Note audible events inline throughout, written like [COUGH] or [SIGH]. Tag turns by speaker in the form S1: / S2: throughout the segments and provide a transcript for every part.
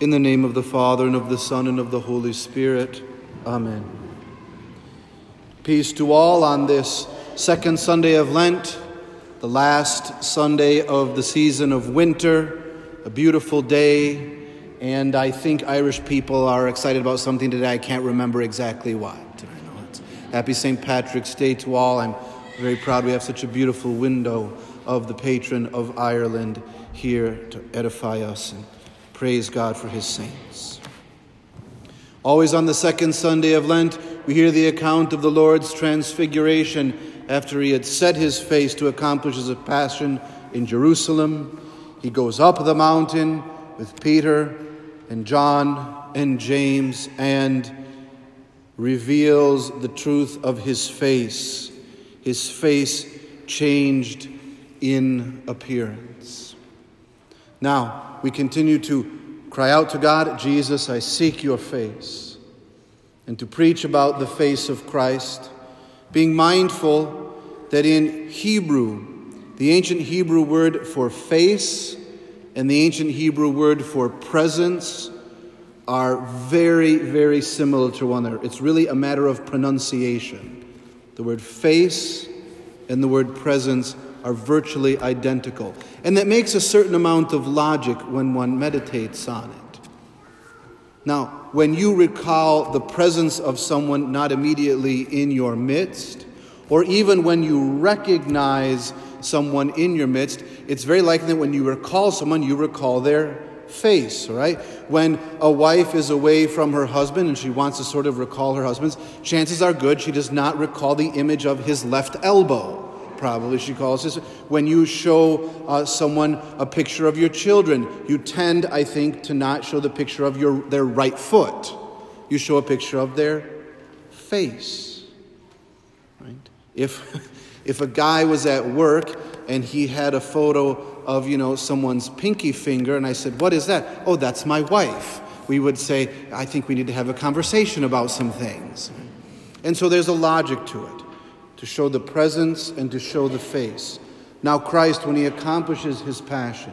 S1: In the name of the Father, and of the Son, and of the Holy Spirit. Amen. Peace to all on this second Sunday of Lent, the last Sunday of the season of winter, a beautiful day, and I think Irish people are excited about something today. I can't remember exactly what. Happy St. Patrick's Day to all. I'm very proud we have such a beautiful window of the patron of Ireland here to edify us and praise God for his saints. Always on the second Sunday of Lent, we hear the account of the Lord's transfiguration after he had set his face to accomplish his passion in Jerusalem. He goes up the mountain with Peter and John and James and reveals the truth of his face, his face changed in appearance. Now, we continue to cry out to God, Jesus, I seek your face, and to preach about the face of Christ, being mindful that in Hebrew, the ancient Hebrew word for face and the ancient Hebrew word for presence are very, very similar to one another. It's really a matter of pronunciation. The word face and the word presence are virtually identical. And that makes a certain amount of logic when one meditates on it. Now, when you recall the presence of someone not immediately in your midst, or even when you recognize someone in your midst, it's very likely that when you recall someone, you recall their face, right? When a wife is away from her husband and she wants to sort of recall her husband's, chances are good she does not recall the image of his left elbow. Probably she calls this. When you show uh, someone a picture of your children, you tend, I think, to not show the picture of your, their right foot. You show a picture of their face. Right? If, [LAUGHS] if a guy was at work and he had a photo of, you know, someone's pinky finger, and I said, What is that? Oh, that's my wife. We would say, I think we need to have a conversation about some things. And so there's a logic to it to show the presence and to show the face. Now, Christ, when he accomplishes his passion,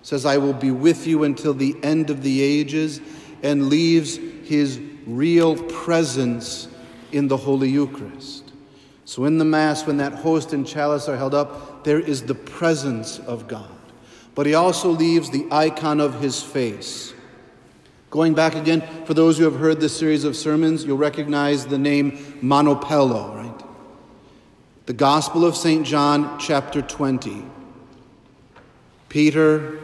S1: says, I will be with you until the end of the ages, and leaves his real presence in the Holy Eucharist. So, in the Mass, when that host and chalice are held up, there is the presence of God. But he also leaves the icon of his face. Going back again, for those who have heard this series of sermons, you'll recognize the name Manoppello, right? The Gospel of St. John, chapter 20. Peter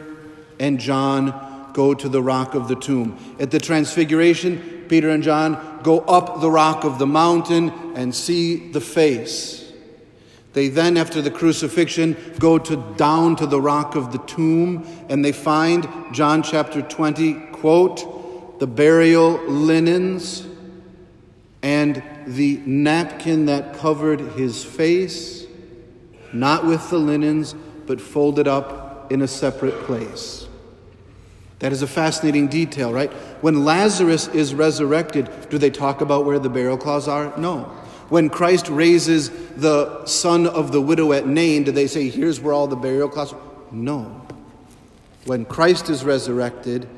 S1: and John go to the rock of the tomb. At the Transfiguration, Peter and John go up the rock of the mountain and see the face. They then, after the crucifixion, go to down to the rock of the tomb and they find, John chapter 20, quote, the burial linens and the napkin that covered his face, not with the linens, but folded up in a separate place. That is a fascinating detail, right? When Lazarus is resurrected, do they talk about where the burial cloths are? No. When Christ raises the son of the widow at Nain, do they say, here's where all the burial cloths? No. When Christ is resurrected,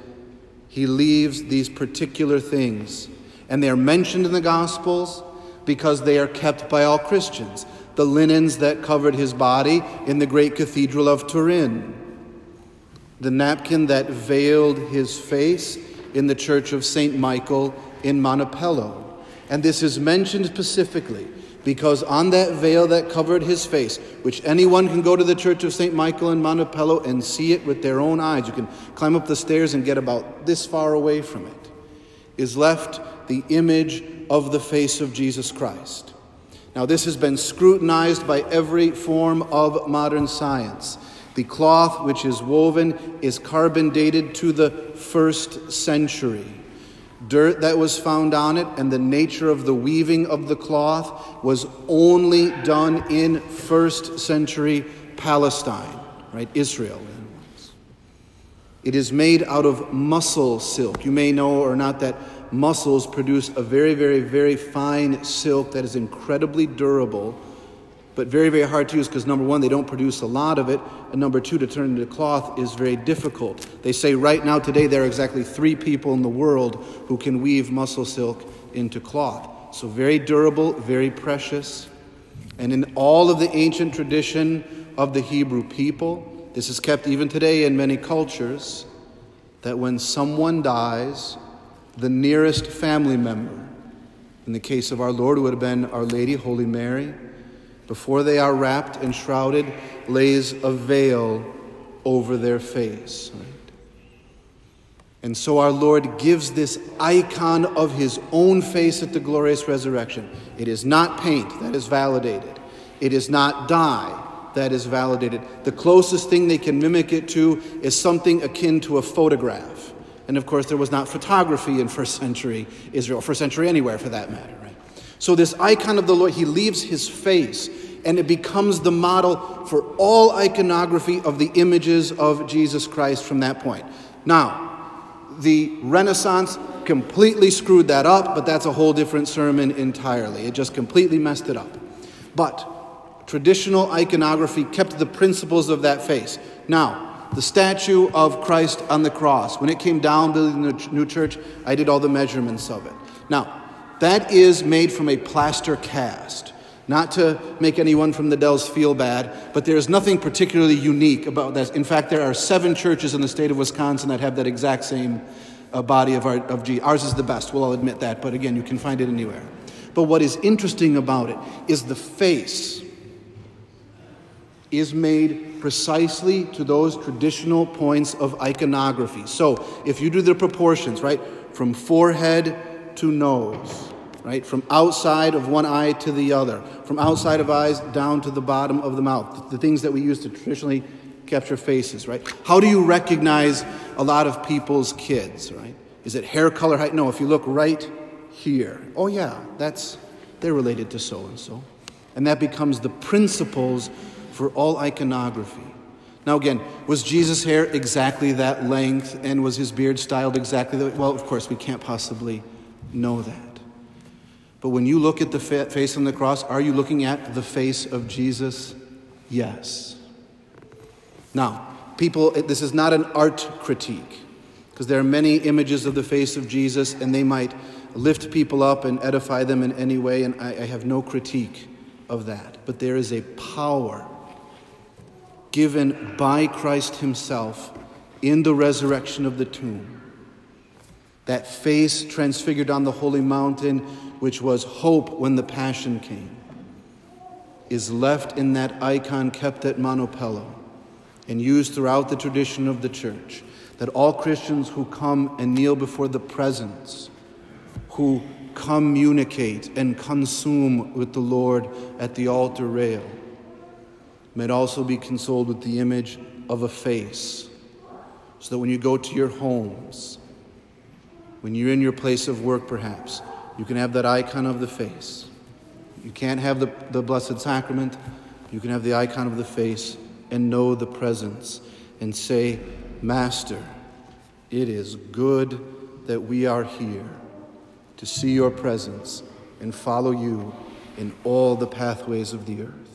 S1: he leaves these particular things. And they are mentioned in the Gospels because they are kept by all Christians. The linens that covered his body in the great cathedral of Turin, the napkin that veiled his face in the church of St. Michael in Manoppello. And this is mentioned specifically because on that veil that covered his face, which anyone can go to the church of St. Michael in Manoppello and see it with their own eyes, you can climb up the stairs and get about this far away from it, is left the image of the face of Jesus Christ. Now, this has been scrutinized by every form of modern science. The cloth which is woven is carbon dated to the first century. Dirt that was found on it and the nature of the weaving of the cloth was only done in first century Palestine, right? Israel. It is made out of mussel silk. You may know or not that mussels produce a very, very, very fine silk that is incredibly durable but very, very hard to use because number one, they don't produce a lot of it, and number two, to turn into cloth is very difficult. They say right now, today, there are exactly three people in the world who can weave mussel silk into cloth. So, very durable, very precious. And in all of the ancient tradition of the Hebrew people, this is kept even today in many cultures, that when someone dies, the nearest family member, in the case of our Lord, would have been Our Lady, Holy Mary, before they are wrapped and shrouded, lays a veil over their face. Right? And so our Lord gives this icon of his own face at the glorious resurrection. It is not paint, that is validated. It is not dye, that is validated. The closest thing they can mimic it to is something akin to a photograph. And of course, there was not photography in first century Israel, first century anywhere for that matter. So, this icon of the Lord, he leaves his face, and it becomes the model for all iconography of the images of Jesus Christ from that point. Now, the Renaissance completely screwed that up, but that's a whole different sermon entirely. It just completely messed it up. But traditional iconography kept the principles of that face. Now, the statue of Christ on the cross, when it came down building the new church, I did all the measurements of it. Now, that is made from a plaster cast. Not to make anyone from the Dells feel bad, but there is nothing particularly unique about that. In fact, there are seven churches in the state of Wisconsin that have that exact same uh, body of art of G. Ours is the best, we'll all admit that, but again, you can find it anywhere. But what is interesting about it is the face is made precisely to those traditional points of iconography. So if you do the proportions, right, from forehead to nose, right? From outside of one eye to the other, from outside of eyes down to the bottom of the mouth, the things that we use to traditionally capture faces, right? How do you recognize a lot of people's kids, right? Is it hair color, height? No, if you look right here, oh yeah, that's, they're related to so and so. And that becomes the principles for all iconography. Now, again, was Jesus' hair exactly that length and was his beard styled exactly that? Well, of course, we can't possibly know that. But when you look at the face on the cross, are you looking at the face of Jesus? Yes. Now, people, this is not an art critique, because there are many images of the face of Jesus, and they might lift people up and edify them in any way, and I, I have no critique of that. But there is a power given by Christ Himself in the resurrection of the tomb that face transfigured on the holy mountain, which was hope when the passion came, is left in that icon kept at Manoppello and used throughout the tradition of the church. That all Christians who come and kneel before the presence, who communicate and consume with the Lord at the altar rail, might also be consoled with the image of a face, so that when you go to your homes, when you're in your place of work, perhaps, you can have that icon of the face. You can't have the, the Blessed Sacrament, you can have the icon of the face and know the presence and say, Master, it is good that we are here to see your presence and follow you in all the pathways of the earth.